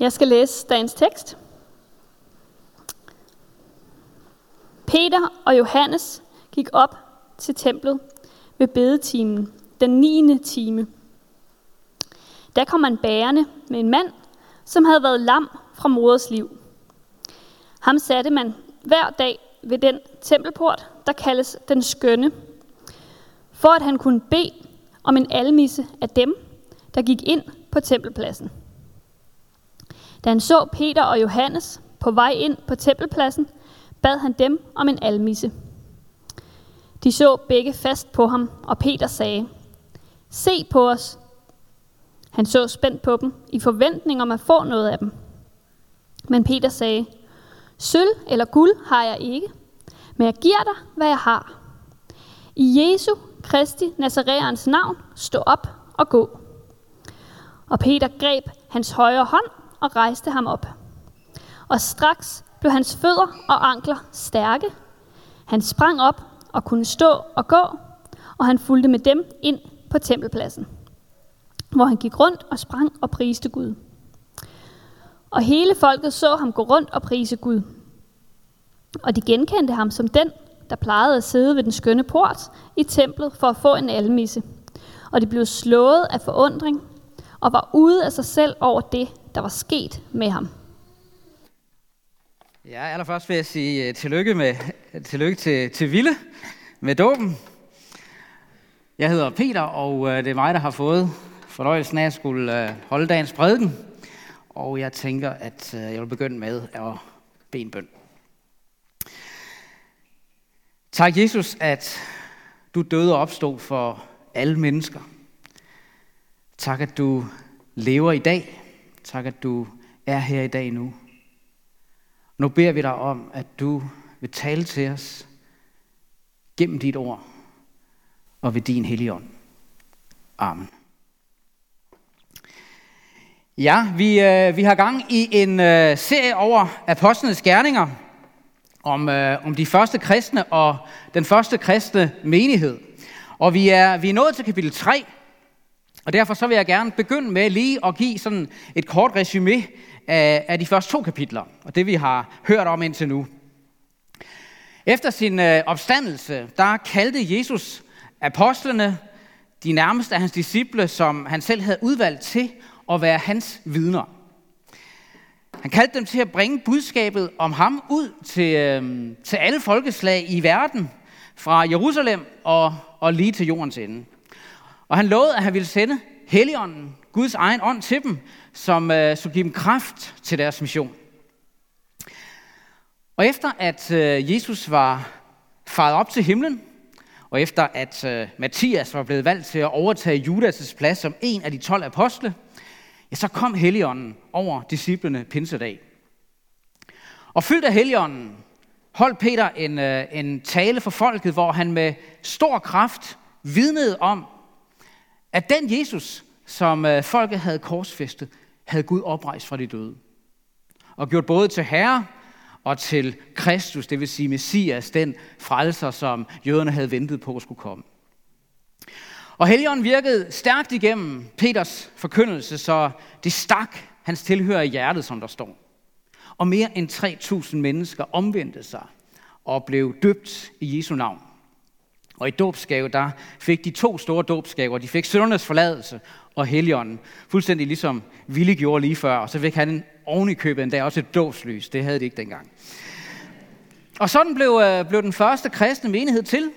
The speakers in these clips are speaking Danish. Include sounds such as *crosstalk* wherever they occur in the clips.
Jeg skal læse dagens tekst. Peter og Johannes gik op til templet ved bedetimen, den 9. time. Der kom man bærende med en mand, som havde været lam fra moders liv. Ham satte man hver dag ved den tempelport, der kaldes den skønne, for at han kunne bede om en almisse af dem, der gik ind på tempelpladsen. Da han så Peter og Johannes på vej ind på tempelpladsen, bad han dem om en almisse. De så begge fast på ham, og Peter sagde, Se på os. Han så spændt på dem, i forventning om at få noget af dem. Men Peter sagde, Sølv eller guld har jeg ikke, men jeg giver dig, hvad jeg har. I Jesu Kristi Nazareans navn, stå op og gå. Og Peter greb hans højre hånd og rejste ham op. Og straks blev hans fødder og ankler stærke. Han sprang op og kunne stå og gå, og han fulgte med dem ind på tempelpladsen, hvor han gik rundt og sprang og priste Gud. Og hele folket så ham gå rundt og prise Gud. Og de genkendte ham som den, der plejede at sidde ved den skønne port i templet for at få en almisse. Og de blev slået af forundring og var ude af sig selv over det, der var sket med ham. Ja, allerførst vil jeg sige uh, tillykke, med, tillykke til, til Ville med dåben. Jeg hedder Peter, og uh, det er mig, der har fået fornøjelsen af at skulle uh, holde dagens prædiken. Og jeg tænker, at uh, jeg vil begynde med at bede en bøn. Tak Jesus, at du døde og opstod for alle mennesker. Tak, at du lever i dag. Tak, at du er her i dag nu. Nu beder vi dig om, at du vil tale til os gennem dit ord og ved din hellige ånd. Amen. Ja, vi, øh, vi har gang i en øh, serie over apostlenes gerninger, om, øh, om de første kristne og den første kristne menighed. Og vi er, vi er nået til kapitel 3, og derfor så vil jeg gerne begynde med lige at give sådan et kort resume af, af de første to kapitler, og det vi har hørt om indtil nu. Efter sin øh, opstandelse, der kaldte Jesus apostlene, de nærmeste af hans disciple, som han selv havde udvalgt til at være hans vidner. Han kaldte dem til at bringe budskabet om ham ud til, øh, til alle folkeslag i verden, fra Jerusalem og, og lige til jordens ende. Og han lovede, at han ville sende Helligånden, Guds egen ånd til dem, som øh, skulle give dem kraft til deres mission. Og efter at øh, Jesus var faret op til himlen, og efter at øh, Matthias var blevet valgt til at overtage Judas' plads som en af de 12 apostle, ja, så kom Helligånden over disciplene pinsedag. Og fyldt af Helligånden holdt Peter en, øh, en tale for folket, hvor han med stor kraft vidnede om, at den Jesus, som øh, folket havde korsfæstet, havde Gud oprejst fra de døde. Og gjort både til Herre og til Kristus, det vil sige Messias, den frelser, som jøderne havde ventet på at skulle komme. Og Helligånden virkede stærkt igennem Peters forkyndelse, så det stak hans tilhører i hjertet, som der står. Og mere end 3.000 mennesker omvendte sig og blev døbt i Jesu navn. Og i dåbsgave, der fik de to store dåbsgaver. De fik søndernes forladelse og heligånden. Fuldstændig ligesom Ville gjorde lige før. Og så fik han oven i købet endda også et dåbslys. Det havde de ikke dengang. Og sådan blev, øh, blev den første kristne menighed til.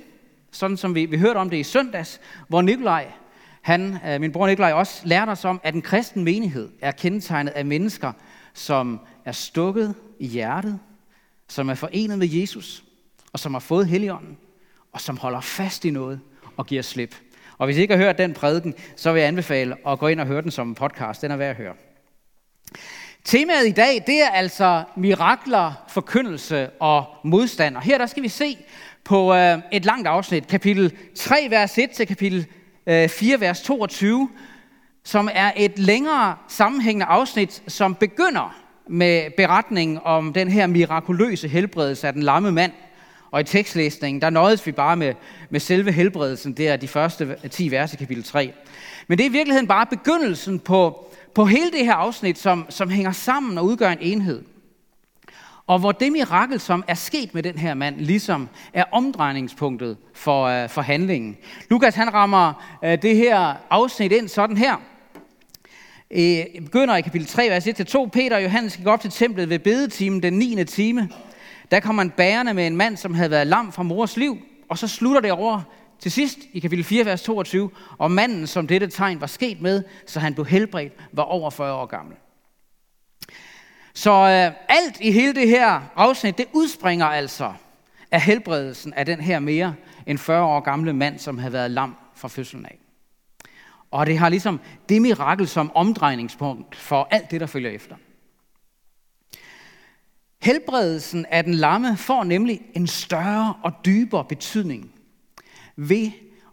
Sådan som vi, vi hørte om det i søndags, hvor Nikolaj, han, øh, min bror Nikolaj også lærte os om, at en kristen menighed er kendetegnet af mennesker, som er stukket i hjertet, som er forenet med Jesus, og som har fået heligånden, og som holder fast i noget og giver slip. Og hvis I ikke har hørt den prædiken, så vil jeg anbefale at gå ind og høre den som podcast. Den er værd at høre. Temaet i dag, det er altså mirakler, forkyndelse og modstand. Og her der skal vi se på øh, et langt afsnit, kapitel 3, vers 1 til kapitel øh, 4, vers 22, som er et længere sammenhængende afsnit, som begynder med beretningen om den her mirakuløse helbredelse af den lamme mand, og i tekstlæsningen, der nøjedes vi bare med, med selve helbredelsen, det er de første 10 vers i kapitel 3. Men det er i virkeligheden bare begyndelsen på, på hele det her afsnit, som, som hænger sammen og udgør en enhed. Og hvor det mirakel, som er sket med den her mand, ligesom er omdrejningspunktet for, uh, for handlingen. Lukas han rammer uh, det her afsnit ind sådan her. I begynder i kapitel 3, vers 1-2. Peter og Johannes gik op til templet ved bedetimen den 9. time. Der kom en bærende med en mand, som havde været lam fra mors liv. Og så slutter det over til sidst i kapitel 4, vers 22. Og manden, som dette tegn var sket med, så han blev helbredt, var over 40 år gammel. Så øh, alt i hele det her afsnit, det udspringer altså af helbredelsen af den her mere end 40 år gamle mand, som havde været lam fra fødslen af. Og det har ligesom det mirakel som omdrejningspunkt for alt det, der følger efter. Helbredelsen af den lamme får nemlig en større og dybere betydning ved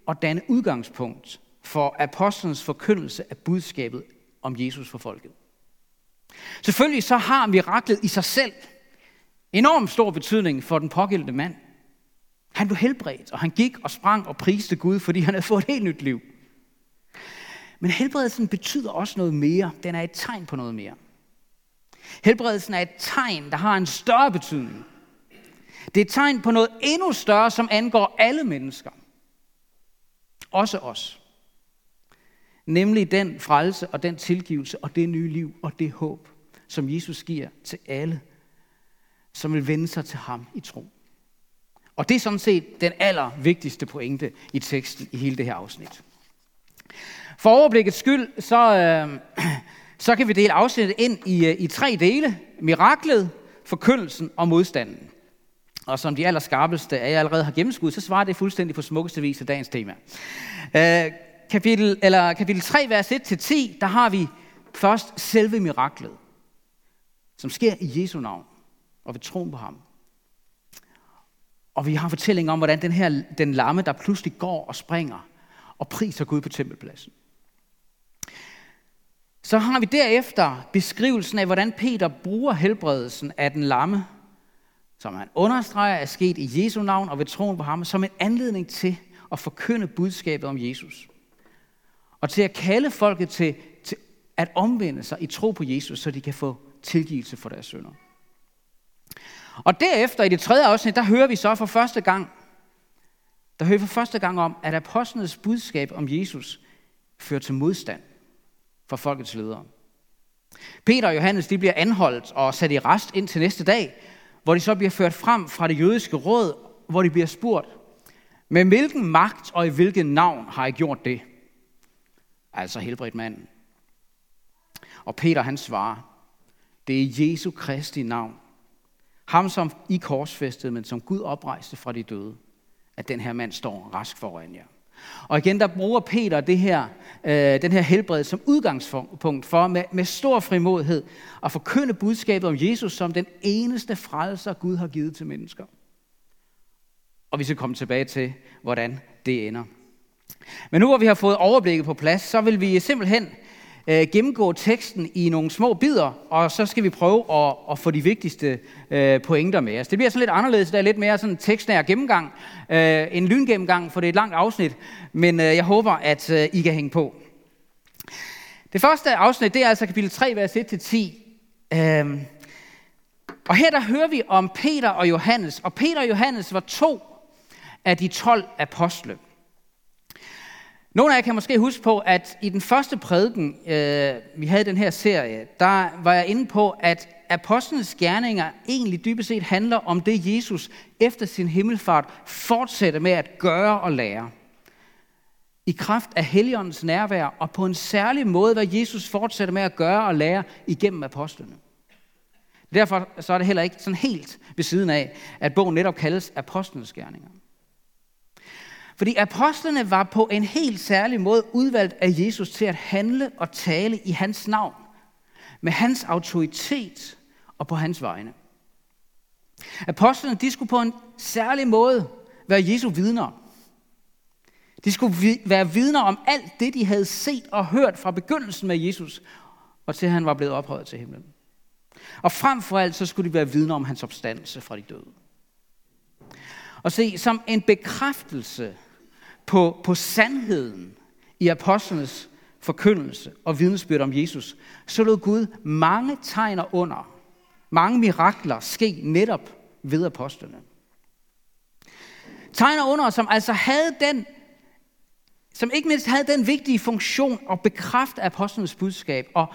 at danne udgangspunkt for apostlenes forkyndelse af budskabet om Jesus for folket. Selvfølgelig så har miraklet i sig selv enormt stor betydning for den pågældende mand. Han blev helbredt, og han gik og sprang og priste Gud, fordi han havde fået et helt nyt liv. Men helbredelsen betyder også noget mere. Den er et tegn på noget mere. Helbredelsen er et tegn, der har en større betydning. Det er et tegn på noget endnu større, som angår alle mennesker. Også os. Nemlig den frelse og den tilgivelse og det nye liv og det håb, som Jesus giver til alle, som vil vende sig til ham i tro. Og det er sådan set den allervigtigste pointe i teksten i hele det her afsnit. For overblikket skyld, så, øh, *clears throat* så kan vi dele afsnittet ind i, øh, i tre dele. Miraklet, forkyndelsen og modstanden. Og som de allerskarpeste af jer allerede har gennemskudt, så svarer det fuldstændig på smukkeste vis af dagens tema. Øh, kapitel, eller kapitel 3, vers 1-10, der har vi først selve miraklet, som sker i Jesu navn og ved troen på ham. Og vi har fortælling om, hvordan den her den lamme, der pludselig går og springer og priser Gud på tempelpladsen. Så har vi derefter beskrivelsen af, hvordan Peter bruger helbredelsen af den lamme, som han understreger er sket i Jesu navn og ved troen på ham, som en anledning til at forkynde budskabet om Jesus. Og til at kalde folket til, til at omvende sig i tro på Jesus, så de kan få tilgivelse for deres synder. Og derefter i det tredje afsnit, der hører vi så for første gang, der hører vi for første gang om, at apostlenes budskab om Jesus fører til modstand for folkets ledere. Peter og Johannes de bliver anholdt og sat i rest ind til næste dag, hvor de så bliver ført frem fra det jødiske råd, hvor de bliver spurgt, med hvilken magt og i hvilket navn har I gjort det? Altså helbredt manden. Og Peter han svarer, det er Jesu Kristi navn. Ham som I korsfæstede, men som Gud oprejste fra de døde, at den her mand står rask foran jer. Og igen, der bruger Peter det her, øh, den her helbred som udgangspunkt for med, med stor frimodighed at forkynde budskabet om Jesus som den eneste frelser, Gud har givet til mennesker. Og vi skal komme tilbage til, hvordan det ender. Men nu hvor vi har fået overblikket på plads, så vil vi simpelthen øh, gennemgå teksten i nogle små bidder, og så skal vi prøve at, at få de vigtigste øh, pointer med os. Det bliver så lidt anderledes, det er lidt mere sådan tekstnær gennemgang, øh, en lyngennemgang, for det er et langt afsnit, men øh, jeg håber, at øh, I kan hænge på. Det første afsnit, det er altså kapitel 3, vers 1-10. Øh, og her der hører vi om Peter og Johannes, og Peter og Johannes var to af de 12 apostle. Nogle af jer kan måske huske på, at i den første prædiken, øh, vi havde den her serie, der var jeg inde på, at apostlenes gerninger egentlig dybest set handler om det, Jesus efter sin himmelfart fortsætter med at gøre og lære. I kraft af Helligåndens nærvær og på en særlig måde, hvad Jesus fortsætter med at gøre og lære igennem apostlene. Derfor så er det heller ikke sådan helt ved siden af, at bogen netop kaldes apostlenes gerninger. Fordi apostlene var på en helt særlig måde udvalgt af Jesus til at handle og tale i hans navn, med hans autoritet og på hans vegne. Apostlene de skulle på en særlig måde være Jesu vidner. De skulle være vidner om alt det, de havde set og hørt fra begyndelsen med Jesus, og til han var blevet ophøjet til himlen. Og frem for alt, så skulle de være vidner om hans opstandelse fra de døde. Og se, som en bekræftelse på, på sandheden i apostlenes forkyndelse og vidnesbyrd om Jesus, så lod Gud mange tegner under, mange mirakler ske netop ved apostlene. Tegner under, som altså havde den, som ikke mindst havde den vigtige funktion at bekræfte apostlenes budskab og,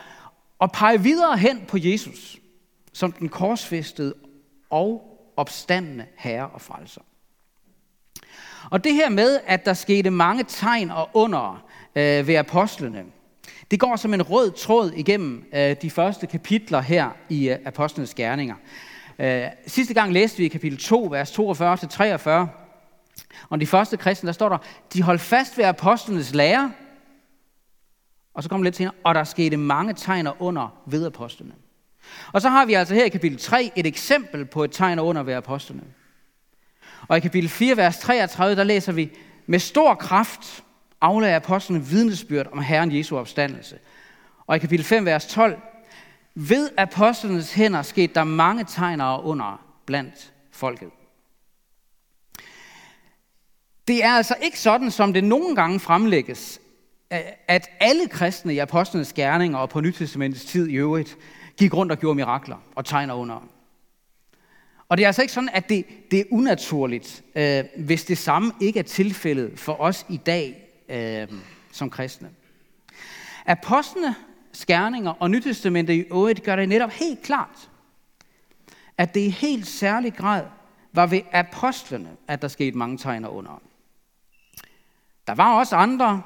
og pege videre hen på Jesus som den korsfæstede og opstandende herre og frelser. Og det her med, at der skete mange tegn og under øh, ved apostlene, det går som en rød tråd igennem øh, de første kapitler her i øh, apostlenes gerninger. Øh, sidste gang læste vi i kapitel 2, vers 42-43, om de første kristne, der står der, de holdt fast ved apostlenes lære, og så kommer lidt senere, og der skete mange tegn under ved apostlene. Og så har vi altså her i kapitel 3 et eksempel på et tegn under ved apostlene. Og i kapitel 4, vers 33, der læser vi, med stor kraft aflagde apostlene vidnesbyrd om Herren Jesu opstandelse. Og i kapitel 5, vers 12, ved apostlenes hænder skete der mange tegner under blandt folket. Det er altså ikke sådan, som det nogle gange fremlægges, at alle kristne i apostlenes gerninger og på Nytestamentets tid i øvrigt gik rundt og gjorde mirakler og tegner under. Og det er altså ikke sådan, at det, det er unaturligt, øh, hvis det samme ikke er tilfældet for os i dag øh, som kristne. Apostlene, skærninger og Nytestamentet i øvrigt gør det netop helt klart, at det i helt særlig grad var ved apostlene, at der skete mange tegner under. Der var også andre,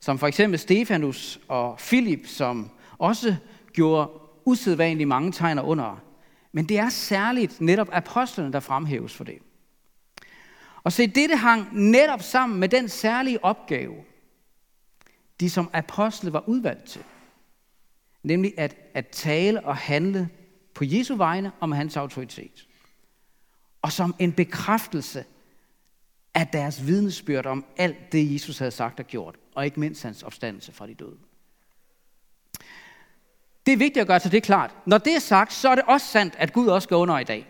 som for eksempel Stefanus og Filip, som også gjorde usædvanligt mange tegner under. Men det er særligt netop apostlene, der fremhæves for det. Og se, dette hang netop sammen med den særlige opgave, de som apostle var udvalgt til. Nemlig at, at tale og handle på Jesu vegne om hans autoritet. Og som en bekræftelse af deres vidnesbyrd om alt det, Jesus havde sagt og gjort, og ikke mindst hans opstandelse fra de døde. Det er vigtigt at gøre sig det klart. Når det er sagt, så er det også sandt, at Gud også går under i dag.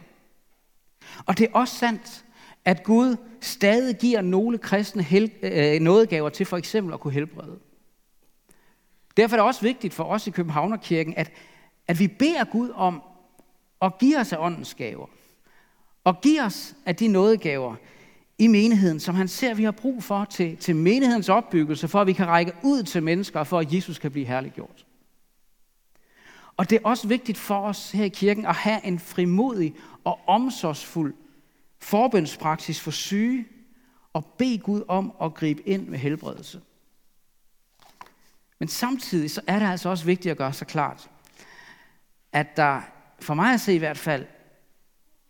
Og det er også sandt, at Gud stadig giver nogle kristne hel, øh, nådegaver til for eksempel at kunne helbrede. Derfor er det også vigtigt for os i Københavnerkirken, at, at vi beder Gud om at give os af åndens gaver. Og give os af de nådegaver i menigheden, som han ser, vi har brug for til, til menighedens opbyggelse, for at vi kan række ud til mennesker, for at Jesus kan blive herliggjort. Og det er også vigtigt for os her i kirken at have en frimodig og omsorgsfuld forbønspraksis for syge og bede Gud om at gribe ind med helbredelse. Men samtidig så er det altså også vigtigt at gøre sig klart, at der for mig at se i hvert fald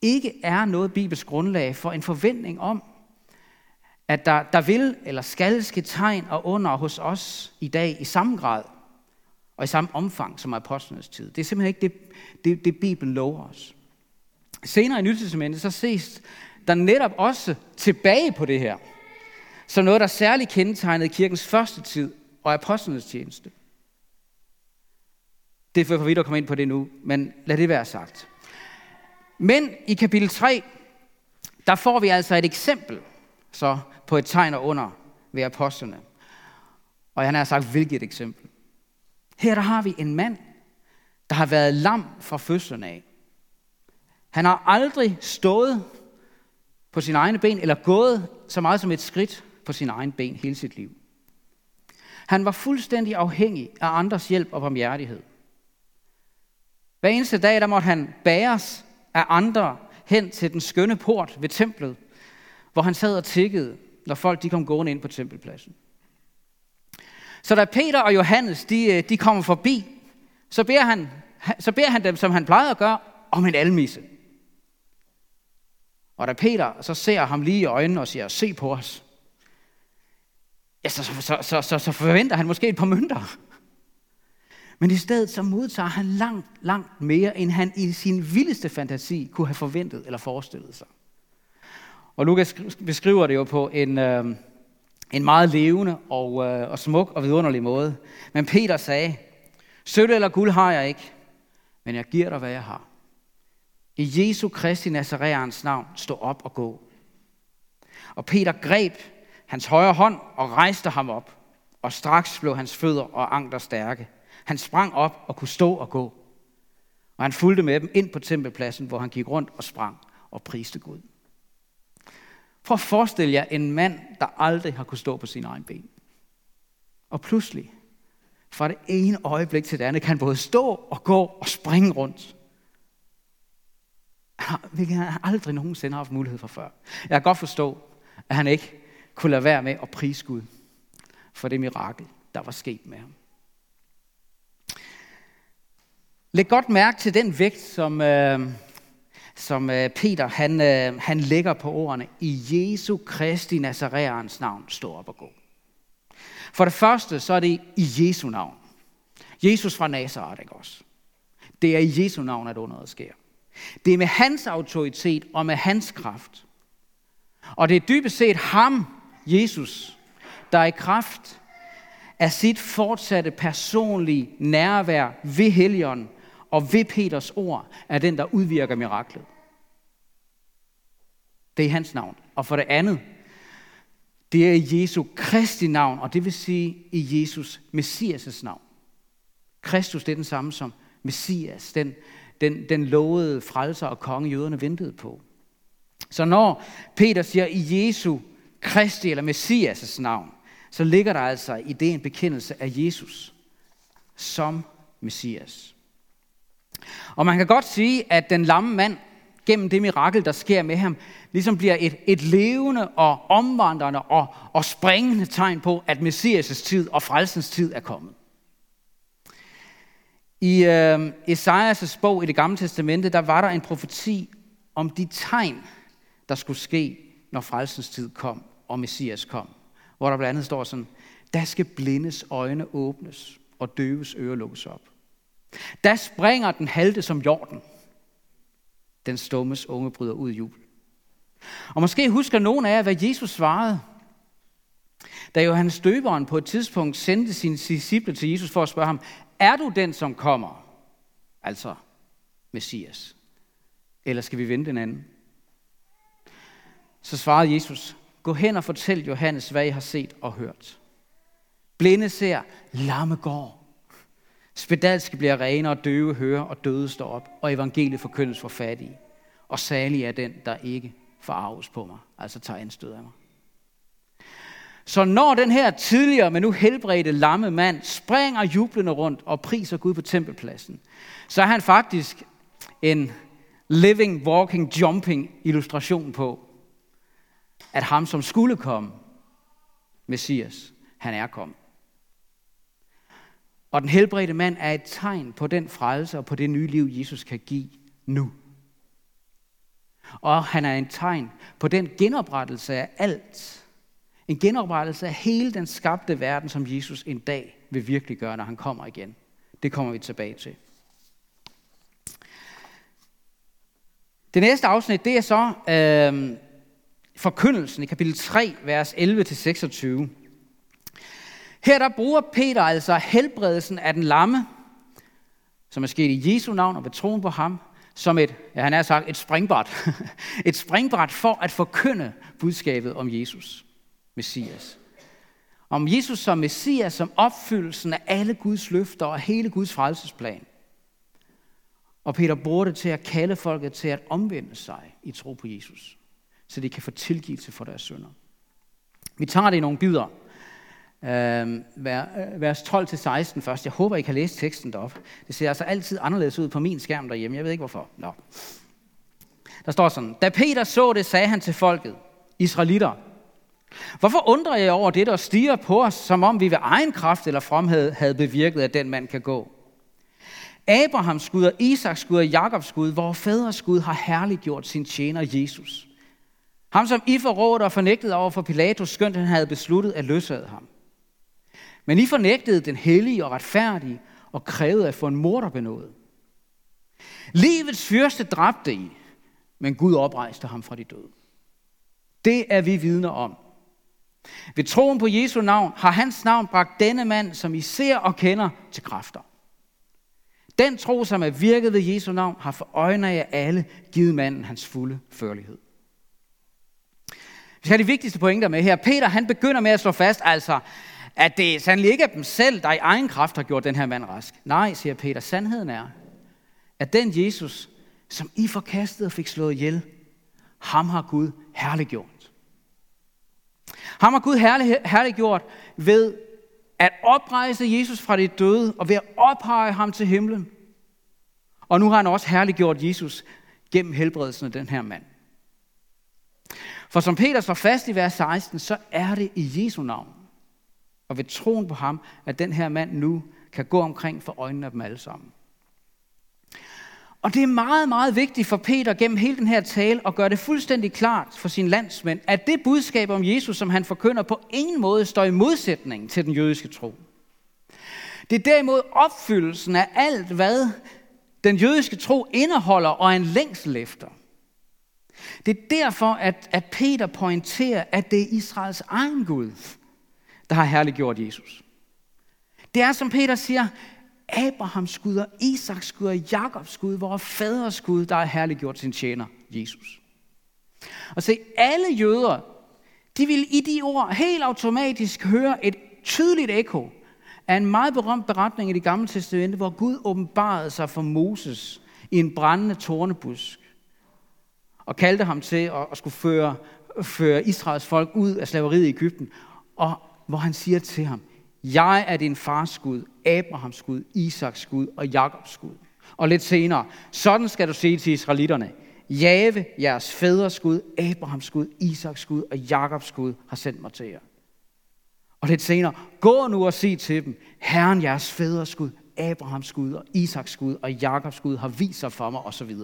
ikke er noget bibelsk grundlag for en forventning om, at der, der vil eller skal ske tegn og under hos os i dag i samme grad, og i samme omfang som apostlenes tid. Det er simpelthen ikke det, det, det Bibelen lover os. Senere i Nytestamentet, så ses der netop også tilbage på det her, som noget, der særligt kendetegnede kirkens første tid og apostlenes tjeneste. Det er for vidt at komme ind på det nu, men lad det være sagt. Men i kapitel 3, der får vi altså et eksempel så på et tegn og under ved apostlene. Og han har sagt, hvilket eksempel? Her der har vi en mand, der har været lam fra fødslen af. Han har aldrig stået på sine egne ben, eller gået så meget som et skridt på sine egne ben hele sit liv. Han var fuldstændig afhængig af andres hjælp og barmhjertighed. Hver eneste dag, der måtte han bæres af andre hen til den skønne port ved templet, hvor han sad og tikkede, når folk de kom gående ind på tempelpladsen. Så da Peter og Johannes de, øh, de kommer forbi, så beder, han, så beder han dem, som han plejede at gøre, om en almisse. Og da Peter så ser ham lige i øjnene og siger, se på os, ja, så, så, så, så, så forventer han måske et par mønter. Men i stedet så modtager han langt, langt mere, end han i sin vildeste fantasi kunne have forventet eller forestillet sig. Og Lukas beskriver det jo på en, øh, en meget levende og, øh, og smuk og vidunderlig måde. Men Peter sagde, sølv eller guld har jeg ikke, men jeg giver dig, hvad jeg har. I Jesu Kristi Nazareans navn, stå op og gå. Og Peter greb hans højre hånd og rejste ham op. og straks blev hans fødder og ankler stærke. Han sprang op og kunne stå og gå. Og han fulgte med dem ind på tempelpladsen, hvor han gik rundt og sprang og priste Gud. For at forestille jer en mand, der aldrig har kunnet stå på sine egne ben. Og pludselig, fra det ene øjeblik til det andet, kan han både stå og gå og springe rundt. Hvilket han aldrig nogensinde har haft mulighed for før. Jeg kan godt forstå, at han ikke kunne lade være med at prise Gud for det mirakel, der var sket med ham. Læg godt mærke til den vægt, som, øh, som øh, Peter han, øh, han lægger på ordene. I Jesu Kristi Nazareans navn, stå op og gå. For det første, så er det i Jesu navn. Jesus fra Nazareth, ikke også? Det er i Jesu navn, at underet sker. Det er med hans autoritet og med hans kraft. Og det er dybest set ham, Jesus, der i kraft af sit fortsatte personlige nærvær ved Helligånden og ved Peters ord, er den, der udvirker miraklet. Det er hans navn. Og for det andet, det er Jesu Kristi navn, og det vil sige i Jesus Messias' navn. Kristus, det er den samme som Messias, den, den, den lovede frelser og konge, jøderne ventede på. Så når Peter siger i Jesu Kristi eller Messias' navn, så ligger der altså i det en bekendelse af Jesus som Messias. Og man kan godt sige, at den lamme mand, gennem det mirakel, der sker med ham, ligesom bliver et, et levende og omvandrende og, og springende tegn på, at Messias' tid og frelsens tid er kommet. I øh, Esajas' bog i det gamle testamente, der var der en profeti om de tegn, der skulle ske, når frelsens tid kom og Messias kom. Hvor der blandt andet står sådan, der skal blindes øjne åbnes og døves ører lukkes op. Der springer den halte som jorden. Den stummes unge bryder ud i jul. Og måske husker nogen af jer, hvad Jesus svarede, da Johannes Døberen på et tidspunkt sendte sine disciple til Jesus for at spørge ham, er du den, som kommer? Altså Messias. Eller skal vi vente en anden? Så svarede Jesus, gå hen og fortæl Johannes, hvad I har set og hørt. Blinde ser, lamme går. Spedalske bliver rene og døve hører og døde står op, og evangeliet forkyndes for fattige. Og særlig er den, der ikke forarves på mig, altså tager anstød af mig. Så når den her tidligere, men nu helbredte lamme mand springer jublende rundt og priser Gud på tempelpladsen, så er han faktisk en living, walking, jumping illustration på, at ham, som skulle komme, Messias, han er kommet. Og den helbredte mand er et tegn på den frelse og på det nye liv, Jesus kan give nu. Og han er en tegn på den genoprettelse af alt. En genoprettelse af hele den skabte verden, som Jesus en dag vil virkelig gøre, når han kommer igen. Det kommer vi tilbage til. Det næste afsnit, det er så øh, forkyndelsen i kapitel 3, vers 11-26. Her der bruger Peter altså helbredelsen af den lamme, som er sket i Jesu navn og ved troen på ham, som et, ja, han er sagt, et springbræt. *laughs* et springbræt for at forkynde budskabet om Jesus, Messias. Om Jesus som Messias, som opfyldelsen af alle Guds løfter og hele Guds frelsesplan. Og Peter bruger det til at kalde folket til at omvende sig i tro på Jesus, så de kan få tilgivelse for deres synder. Vi tager det i nogle bidder. Øhm, øh, vers 12-16 først. Jeg håber, I kan læse teksten derop. Det ser altså altid anderledes ud på min skærm derhjemme. Jeg ved ikke hvorfor. Nå. Der står sådan. Da Peter så det, sagde han til folket, Israelitter, Hvorfor undrer jeg over det, der stiger på os, som om vi ved egen kraft eller fromhed havde bevirket, at den mand kan gå? Abrahams Gud og Isaks Gud og Jakobs Gud, hvor fædres Gud har herliggjort sin tjener Jesus. Ham, som I forrådte og fornægtede over for Pilatus, skønt han havde besluttet at løsade ham. Men I fornægtede den hellige og retfærdige og krævede at få en morder benådet. Livets fyrste dræbte I, men Gud oprejste ham fra de døde. Det er vi vidner om. Ved troen på Jesu navn har hans navn bragt denne mand, som I ser og kender, til kræfter. Den tro, som er virket ved Jesu navn, har for øjne af alle givet manden hans fulde førlighed. Vi skal have de vigtigste pointer med her. Peter han begynder med at slå fast, altså, at det sandelig ikke er dem selv, der i egen kraft har gjort den her mand rask. Nej, siger Peter, sandheden er, at den Jesus, som I forkastede og fik slået ihjel, ham har Gud herliggjort. Ham har Gud herlig, herliggjort ved at oprejse Jesus fra de døde og ved at ophøje ham til himlen. Og nu har han også herliggjort Jesus gennem helbredelsen af den her mand. For som Peter står fast i vers 16, så er det i Jesu navn og ved troen på ham, at den her mand nu kan gå omkring for øjnene af dem alle sammen. Og det er meget, meget vigtigt for Peter gennem hele den her tale at gøre det fuldstændig klart for sine landsmænd, at det budskab om Jesus, som han forkynder, på ingen måde står i modsætning til den jødiske tro. Det er derimod opfyldelsen af alt, hvad den jødiske tro indeholder og er en længsel efter. Det er derfor, at, at Peter pointerer, at det er Israels egen Gud, der har herliggjort Jesus. Det er, som Peter siger, Abrahams Gud og Isaks Gud og Jakobs Gud, vores faders Gud, der har herliggjort sin tjener, Jesus. Og se, alle jøder, de vil i de ord helt automatisk høre et tydeligt ekko af en meget berømt beretning i det gamle testamente, hvor Gud åbenbarede sig for Moses i en brændende tornebusk og kaldte ham til at, skulle føre, føre Israels folk ud af slaveriet i Ægypten, og hvor han siger til ham, jeg er din fars Gud, Abrahams Gud, Isaks Gud og Jakobs Gud. Og lidt senere, sådan skal du sige til israelitterne, Jave, jeres fædres Gud, Abrahams Gud, Isaks Gud og Jakobs Gud har sendt mig til jer. Og lidt senere, gå nu og sig til dem, Herren jeres fædres Gud, Abrahams Gud og Isaks Gud og Jakobs Gud har vist sig for mig osv.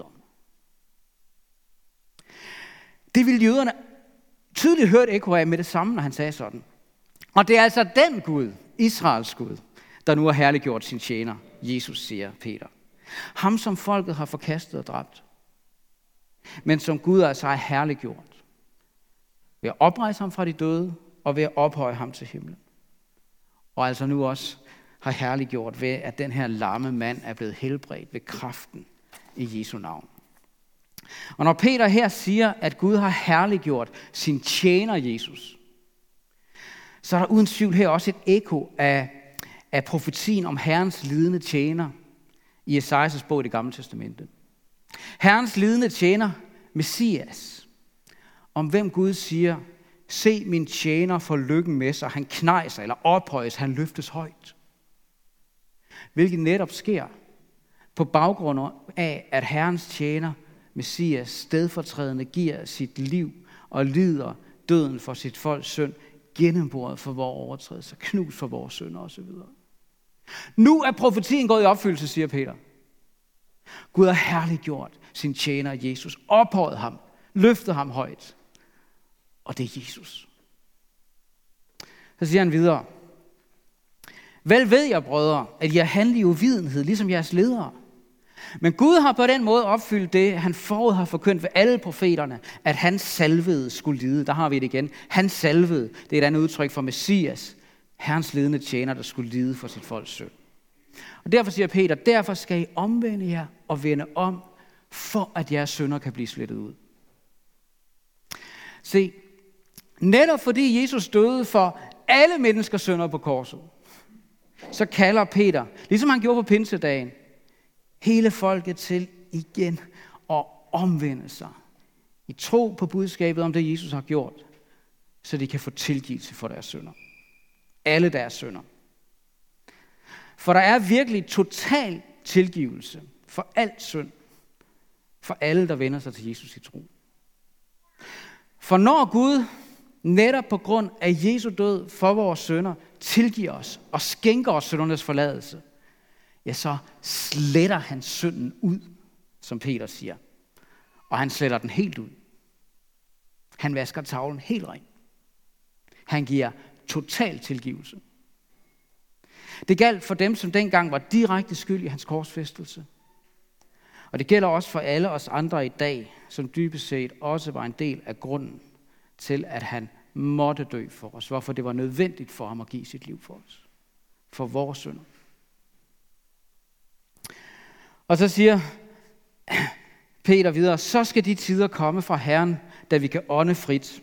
Det ville jøderne tydeligt hørt ekko af med det samme, når han sagde sådan. Og det er altså den Gud, Israels Gud, der nu har herliggjort sin tjener, Jesus siger Peter. Ham, som folket har forkastet og dræbt. Men som Gud altså har herliggjort. Ved at oprejse ham fra de døde, og ved at ophøje ham til himlen. Og altså nu også har herliggjort ved, at den her lamme mand er blevet helbredt ved kraften i Jesu navn. Og når Peter her siger, at Gud har herliggjort sin tjener Jesus, så er der uden tvivl her også et eko af, af profetien om Herrens lidende tjener i Esajas bog i det gamle testamente. Herrens lidende tjener, Messias, om hvem Gud siger, se min tjener for lykken med sig, han knejser eller ophøjes, han løftes højt. Hvilket netop sker på baggrund af, at Herrens tjener, Messias, stedfortrædende giver sit liv og lider døden for sit folks synd gennemboret for vores overtrædelser, knust for vores synder osv. Nu er profetien gået i opfyldelse, siger Peter. Gud har herliggjort sin tjener Jesus, ophøjet ham, løftet ham højt. Og det er Jesus. Så siger han videre. Vel ved jeg, brødre, at jeg handler i uvidenhed, ligesom jeres ledere. Men Gud har på den måde opfyldt det, han forud har forkyndt ved alle profeterne, at han salvede skulle lide. Der har vi det igen. Han salvede, det er et andet udtryk for Messias, Herrens ledende tjener, der skulle lide for sit folks søn. Og derfor siger Peter, derfor skal I omvende jer og vende om, for at jeres sønder kan blive slettet ud. Se, netop fordi Jesus døde for alle menneskers sønder på korset, så kalder Peter, ligesom han gjorde på pinsedagen, hele folket til igen at omvende sig. I tro på budskabet om det, Jesus har gjort, så de kan få tilgivelse for deres sønder. Alle deres sønder. For der er virkelig total tilgivelse for alt synd. For alle, der vender sig til Jesus i tro. For når Gud netop på grund af Jesu død for vores sønder tilgiver os og skænker os syndernes forladelse, ja, så sletter han synden ud, som Peter siger. Og han sletter den helt ud. Han vasker tavlen helt ren. Han giver total tilgivelse. Det galt for dem, som dengang var direkte skyld i hans korsfæstelse. Og det gælder også for alle os andre i dag, som dybest set også var en del af grunden til, at han måtte dø for os. Hvorfor det var nødvendigt for ham at give sit liv for os. For vores synder. Og så siger Peter videre, så skal de tider komme fra Herren, da vi kan ånde frit.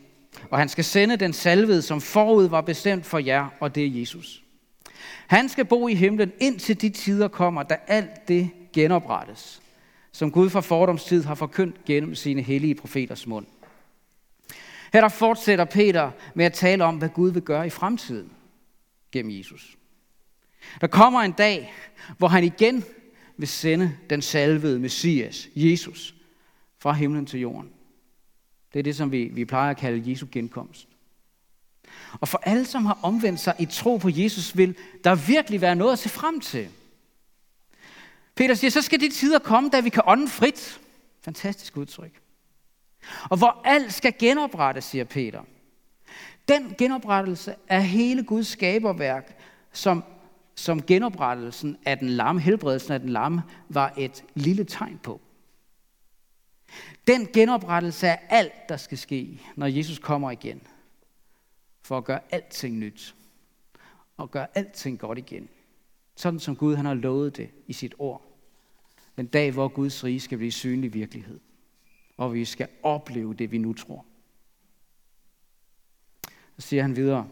og han skal sende den salvede, som forud var bestemt for jer, og det er Jesus. Han skal bo i himlen, indtil de tider kommer, da alt det genoprettes, som Gud fra fordomstid har forkyndt gennem sine hellige profeters mund. Her der fortsætter Peter med at tale om, hvad Gud vil gøre i fremtiden gennem Jesus. Der kommer en dag, hvor han igen vil sende den salvede Messias, Jesus, fra himlen til jorden. Det er det, som vi, vi plejer at kalde Jesu genkomst. Og for alle, som har omvendt sig i tro på Jesus, vil der virkelig være noget at se frem til. Peter siger, så skal de tider komme, da vi kan ånde frit. Fantastisk udtryk. Og hvor alt skal genoprettes, siger Peter. Den genoprettelse er hele Guds skaberværk, som, som genoprettelsen af den lamme, helbredelsen af den lamme, var et lille tegn på. Den genoprettelse er alt, der skal ske, når Jesus kommer igen. For at gøre alting nyt. Og gøre alting godt igen. Sådan som Gud han har lovet det i sit ord. Den dag, hvor Guds rige skal blive synlig virkelighed. Og vi skal opleve det, vi nu tror. Så siger han videre.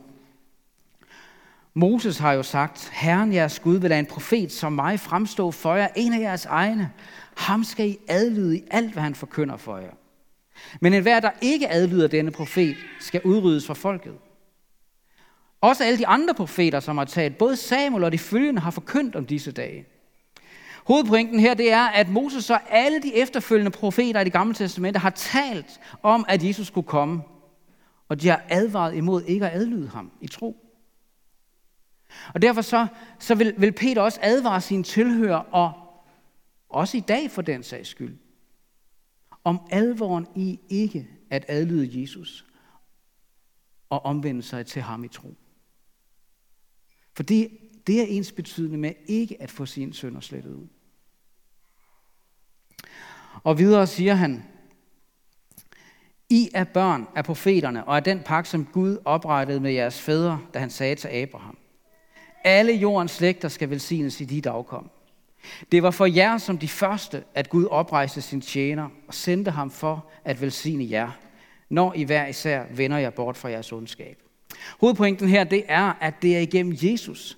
Moses har jo sagt, Herren jeres Gud vil lade en profet som mig fremstå for jer, en af jeres egne. Ham skal I adlyde i alt, hvad han forkynder for jer. Men enhver, der ikke adlyder denne profet, skal udryddes fra folket. Også alle de andre profeter, som har talt, både Samuel og de følgende, har forkyndt om disse dage. Hovedpointen her, det er, at Moses og alle de efterfølgende profeter i det gamle testamente har talt om, at Jesus skulle komme. Og de har advaret imod ikke at adlyde ham i tro. Og derfor så, så vil, vil Peter også advare sine tilhører, og også i dag for den sags skyld, om alvoren i ikke at adlyde Jesus og omvende sig til ham i tro. For det, det er ens betydende med ikke at få sin sønder slettet ud. Og videre siger han, I er børn af profeterne og af den pagt, som Gud oprettede med jeres fædre, da han sagde til Abraham. Alle jordens slægter skal velsignes i dit afkom. Det var for jer som de første, at Gud oprejste sin tjener og sendte ham for at velsigne jer, når I hver især vender jer bort fra jeres ondskab. Hovedpointen her, det er, at det er igennem Jesus,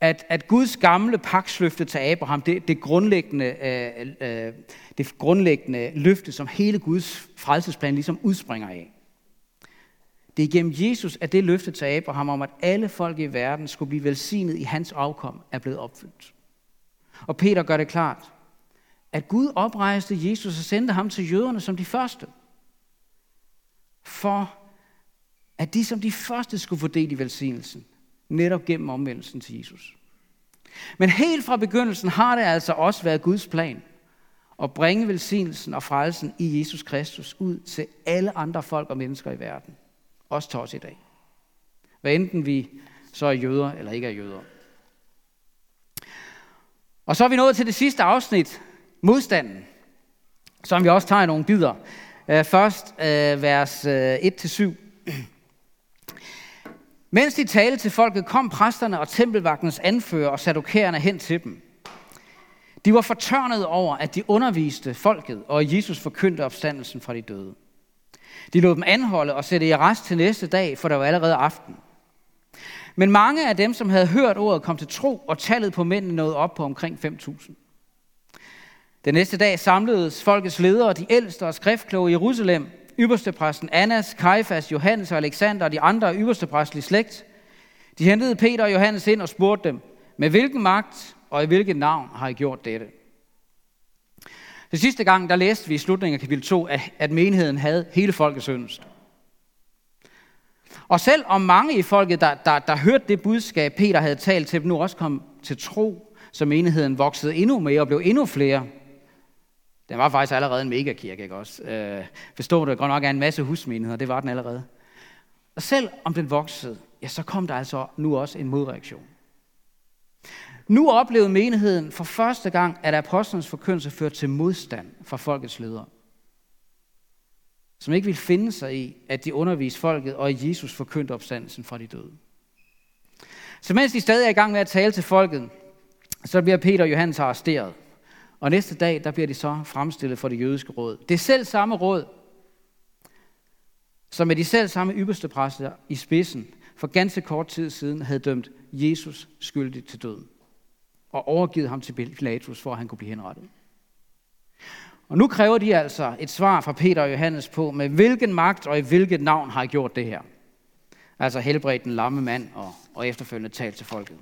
at, at Guds gamle pagtsløfte til Abraham, det, det, grundlæggende, øh, øh, det grundlæggende løfte, som hele Guds frelsesplan ligesom udspringer af. Det er igennem Jesus, at det løfte til Abraham om, at alle folk i verden skulle blive velsignet i hans afkom, er blevet opfyldt. Og Peter gør det klart, at Gud oprejste Jesus og sendte ham til jøderne som de første. For at de som de første skulle få del i velsignelsen, netop gennem omvendelsen til Jesus. Men helt fra begyndelsen har det altså også været Guds plan at bringe velsignelsen og frelsen i Jesus Kristus ud til alle andre folk og mennesker i verden. Også til os i dag. Hvad enten vi så er jøder eller ikke er jøder. Og så er vi nået til det sidste afsnit, modstanden, som vi også tager i nogle bidder. Øh, først øh, vers øh, 1-7. Mens de talte til folket, kom præsterne og tempelvagtens anfører og sadokærerne hen til dem. De var fortørnet over, at de underviste folket, og Jesus forkyndte opstandelsen fra de døde. De lod dem anholde og sætte i arrest til næste dag, for der var allerede aften. Men mange af dem, som havde hørt ordet, kom til tro, og tallet på mændene nåede op på omkring 5.000. Den næste dag samledes folkets ledere, de ældste og skriftkloge i Jerusalem, ypperstepræsten Annas, Kajfas, Johannes og Alexander og de andre ypperstepræstlige slægt. De hentede Peter og Johannes ind og spurgte dem, med hvilken magt og i hvilket navn har I gjort dette? Den sidste gang, der læste vi i slutningen af kapitel 2, at menigheden havde hele folkets yndest. Og selv om mange i folket, der, der, der hørte det budskab, Peter havde talt til dem, nu også kom til tro, så menigheden voksede endnu mere og blev endnu flere, den var faktisk allerede en megakirke, ikke også? Øh, forstod det godt nok er en masse husmenigheder, det var den allerede. Og selv om den voksede, ja, så kom der altså nu også en modreaktion. Nu oplevede menigheden for første gang, at apostlenes forkyndelse førte til modstand fra folkets ledere. Som ikke ville finde sig i, at de underviste folket, og Jesus forkyndte opstandelsen fra de døde. Så mens de stadig er i gang med at tale til folket, så bliver Peter og Johannes arresteret. Og næste dag, der bliver de så fremstillet for det jødiske råd. Det er selv samme råd, som med de selv samme ypperste præster i spidsen for ganske kort tid siden havde dømt Jesus skyldig til døden og overgivet ham til Pilatus, for at han kunne blive henrettet. Og nu kræver de altså et svar fra Peter og Johannes på, med hvilken magt og i hvilket navn har I gjort det her. Altså helbredt den lamme mand og, og efterfølgende talt til folket.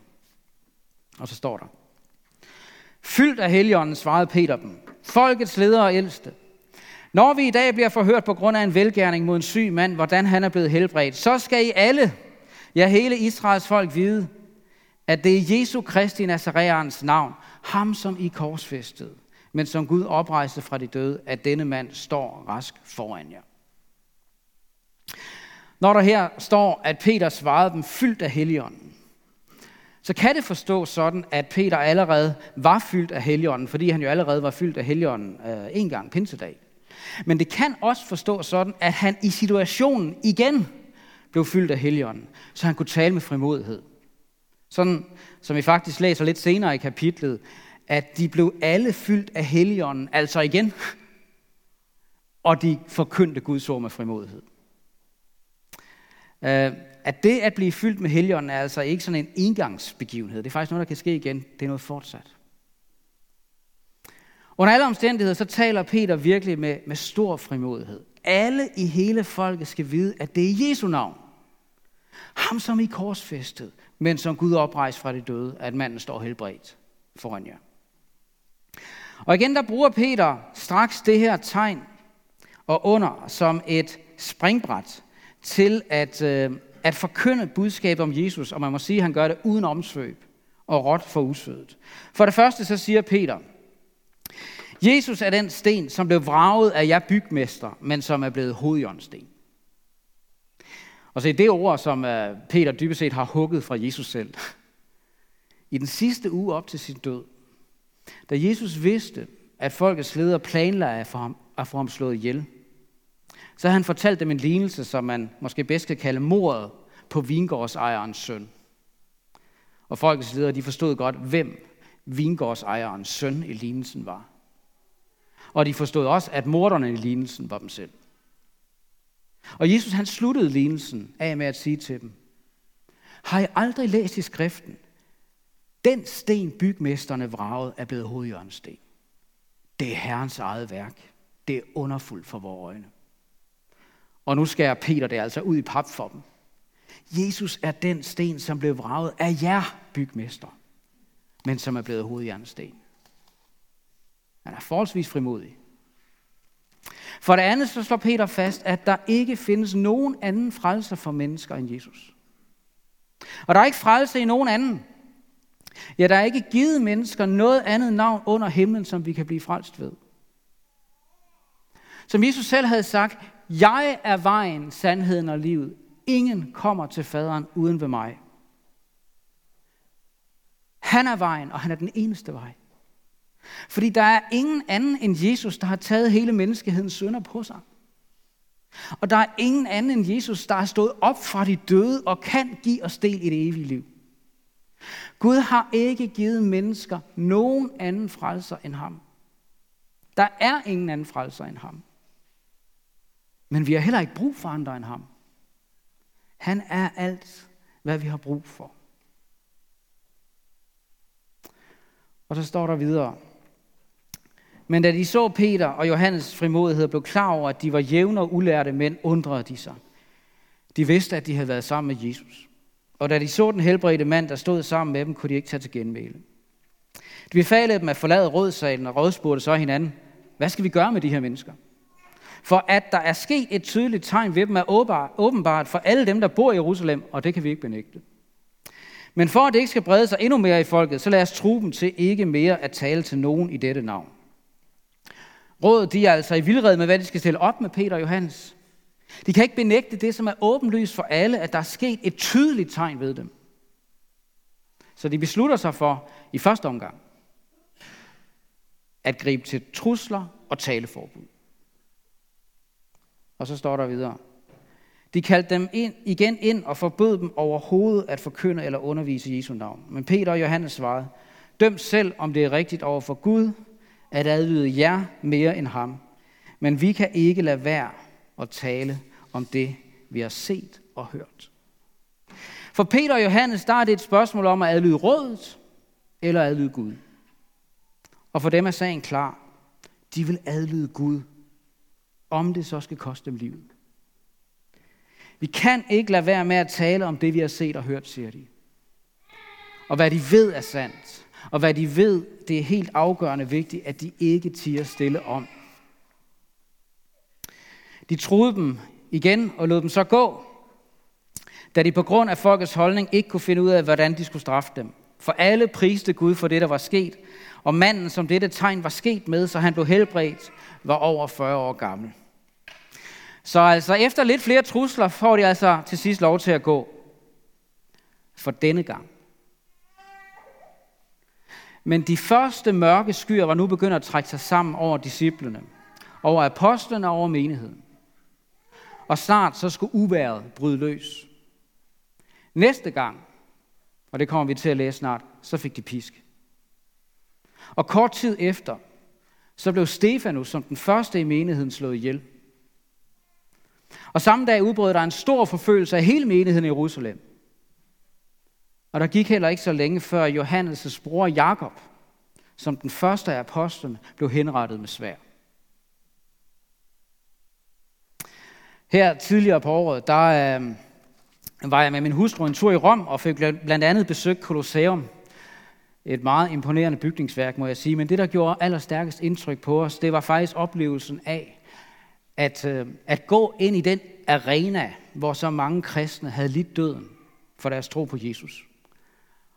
Og så står der. Fyldt af heligånden svarede Peter dem. Folkets ledere og ældste. Når vi i dag bliver forhørt på grund af en velgærning mod en syg mand, hvordan han er blevet helbredt, så skal I alle, ja hele Israels folk vide, at det er Jesu Kristi Nazareans navn, ham som I korsfæstede, men som Gud oprejste fra de døde, at denne mand står rask foran jer. Når der her står, at Peter svarede dem fyldt af heligånden, så kan det forstås sådan, at Peter allerede var fyldt af heligånden, fordi han jo allerede var fyldt af heligånden øh, en gang pinsedag. Men det kan også forstås sådan, at han i situationen igen blev fyldt af heligånden, så han kunne tale med frimodighed. Sådan som vi faktisk læser lidt senere i kapitlet, at de blev alle fyldt af heligånden, altså igen, *laughs* og de forkyndte Guds ord med frimodighed. Øh, at det at blive fyldt med heligånden er altså ikke sådan en engangsbegivenhed. Det er faktisk noget, der kan ske igen. Det er noget fortsat. Under alle omstændigheder, så taler Peter virkelig med, med stor frimodighed. Alle i hele folket skal vide, at det er Jesu navn. Ham, som I korsfæstet, men som Gud oprejste fra de døde, at manden står helbredt foran jer. Og igen, der bruger Peter straks det her tegn og under som et springbræt til at, øh, at forkynde budskabet om Jesus, og man må sige, at han gør det uden omsvøb og råt for usødet. For det første så siger Peter, Jesus er den sten, som blev vraget af jer bygmester, men som er blevet hovedjørnsten. Og så det ord, som øh, Peter dybest set har hugget fra Jesus selv. I den sidste uge op til sin død, da Jesus vidste, at folkets ledere planlagde at få ham, at få ham slået ihjel, så havde han fortalt dem en lignelse, som man måske bedst kan kalde mordet på vingårdsejerens søn. Og folkets ledere, de forstod godt, hvem vingårdsejerens søn i lignelsen var. Og de forstod også, at morderne i lignelsen var dem selv. Og Jesus han sluttede lignelsen af med at sige til dem, har I aldrig læst i skriften, den sten bygmesterne vraget er blevet hovedjørnsten. Det er Herrens eget værk. Det er underfuldt for vores øjne. Og nu skærer Peter det altså ud i pap for dem. Jesus er den sten, som blev vraget af jer bygmester, men som er blevet hovedjernsten. Han er forholdsvis frimodig. For det andet så slår Peter fast, at der ikke findes nogen anden frelser for mennesker end Jesus. Og der er ikke frelse i nogen anden. Ja, der er ikke givet mennesker noget andet navn under himlen, som vi kan blive frelst ved. Som Jesus selv havde sagt, jeg er vejen, sandheden og livet. Ingen kommer til faderen uden ved mig. Han er vejen, og han er den eneste vej. Fordi der er ingen anden end Jesus, der har taget hele menneskehedens synder på sig. Og der er ingen anden end Jesus, der har stået op fra de døde og kan give os del i det evige liv. Gud har ikke givet mennesker nogen anden frelser end ham. Der er ingen anden frelser end ham. Men vi har heller ikke brug for andre end ham. Han er alt, hvad vi har brug for. Og så står der videre. Men da de så Peter og Johannes frimodighed blev klar over, at de var jævne og ulærte mænd, undrede de sig. De vidste, at de havde været sammen med Jesus. Og da de så den helbredte mand, der stod sammen med dem, kunne de ikke tage til genmæle. De befalede dem at forlade rådsalen og rådspurgte så hinanden, hvad skal vi gøre med de her mennesker? For at der er sket et tydeligt tegn ved dem er åbenbart for alle dem, der bor i Jerusalem, og det kan vi ikke benægte. Men for at det ikke skal brede sig endnu mere i folket, så lad os tro dem til ikke mere at tale til nogen i dette navn. Rådet de er altså i vildred med, hvad de skal stille op med Peter og Johannes. De kan ikke benægte det, som er åbenlyst for alle, at der er sket et tydeligt tegn ved dem. Så de beslutter sig for i første omgang at gribe til trusler og taleforbud. Og så står der videre. De kaldte dem ind, igen ind og forbød dem overhovedet at forkynde eller undervise Jesu navn. Men Peter og Johannes svarede, døm selv, om det er rigtigt over for Gud, at adlyde jer mere end ham. Men vi kan ikke lade være at tale om det, vi har set og hørt. For Peter og Johannes, der er det et spørgsmål om at adlyde rådet eller adlyde Gud. Og for dem er sagen klar. De vil adlyde Gud, om det så skal koste dem livet. Vi kan ikke lade være med at tale om det, vi har set og hørt, siger de. Og hvad de ved er sandt. Og hvad de ved, det er helt afgørende vigtigt, at de ikke tiger stille om. De troede dem igen og lod dem så gå, da de på grund af folkets holdning ikke kunne finde ud af, hvordan de skulle straffe dem. For alle priste Gud for det, der var sket, og manden, som dette tegn var sket med, så han blev helbredt, var over 40 år gammel. Så altså efter lidt flere trusler, får de altså til sidst lov til at gå. For denne gang. Men de første mørke skyer var nu begyndt at trække sig sammen over disciplene, over apostlene og over menigheden. Og snart så skulle uværet bryde løs. Næste gang, og det kommer vi til at læse snart, så fik de pisk. Og kort tid efter, så blev Stefanus som den første i menigheden slået ihjel. Og samme dag udbrød der en stor forfølgelse af hele menigheden i Jerusalem. Og der gik heller ikke så længe før Johannes' bror Jakob, som den første af apostlene, blev henrettet med svær. Her tidligere på året, der øh, var jeg med min hustru en tur i Rom og fik blandt andet besøgt Colosseum. Et meget imponerende bygningsværk, må jeg sige. Men det, der gjorde allerstærkest indtryk på os, det var faktisk oplevelsen af, at, øh, at gå ind i den arena, hvor så mange kristne havde lidt døden for deres tro på Jesus.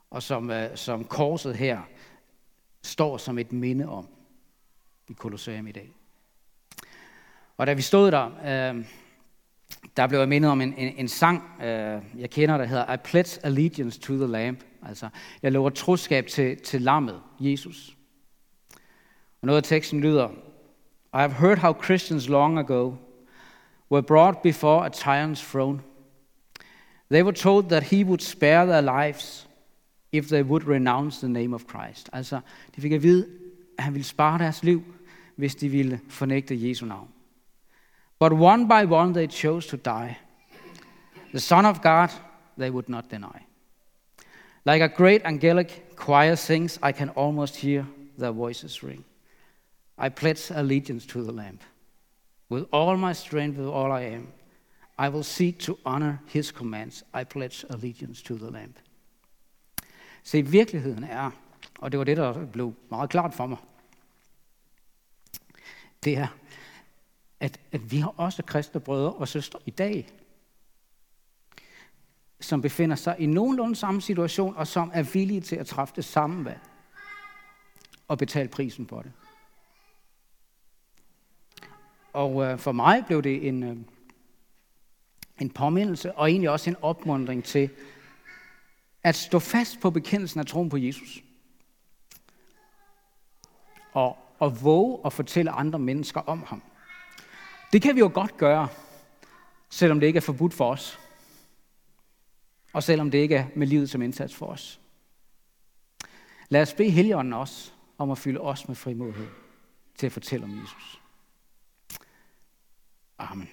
Og som, øh, som korset her står som et minde om i Colosseum i dag. Og da vi stod der, øh, der blev jeg mindet om en, en, en sang, øh, jeg kender, der hedder I pledge allegiance to the Lamb. Altså, jeg lover troskab til, til lammet, Jesus. Og noget af teksten lyder, I have heard how Christians long ago were brought before a tyrant's throne. They were told that he would spare their lives if they would renounce the name of Christ. Altså, de fik at vide, at han ville spare deres liv, hvis de ville fornægte Jesu navn. But one by one they chose to die. The Son of God they would not deny. Like a great angelic choir sings, I can almost hear their voices ring. I pledge allegiance to the Lamb. With all my strength, with all I am, I will seek to honor his commands. I pledge allegiance to the Lamb. Se, virkeligheden er, og det var det, der blev meget klart for mig, det er, at, at vi har også kristne brødre og søstre i dag, som befinder sig i nogenlunde samme situation, og som er villige til at træffe det samme valg og betale prisen for det. Og øh, for mig blev det en, øh, en påmindelse, og egentlig også en opmundring til at stå fast på bekendelsen af troen på Jesus. Og, og våge at fortælle andre mennesker om ham. Det kan vi jo godt gøre, selvom det ikke er forbudt for os. Og selvom det ikke er med livet som indsats for os. Lad os bede Helligånden også om at fylde os med frimodighed til at fortælle om Jesus. Amen.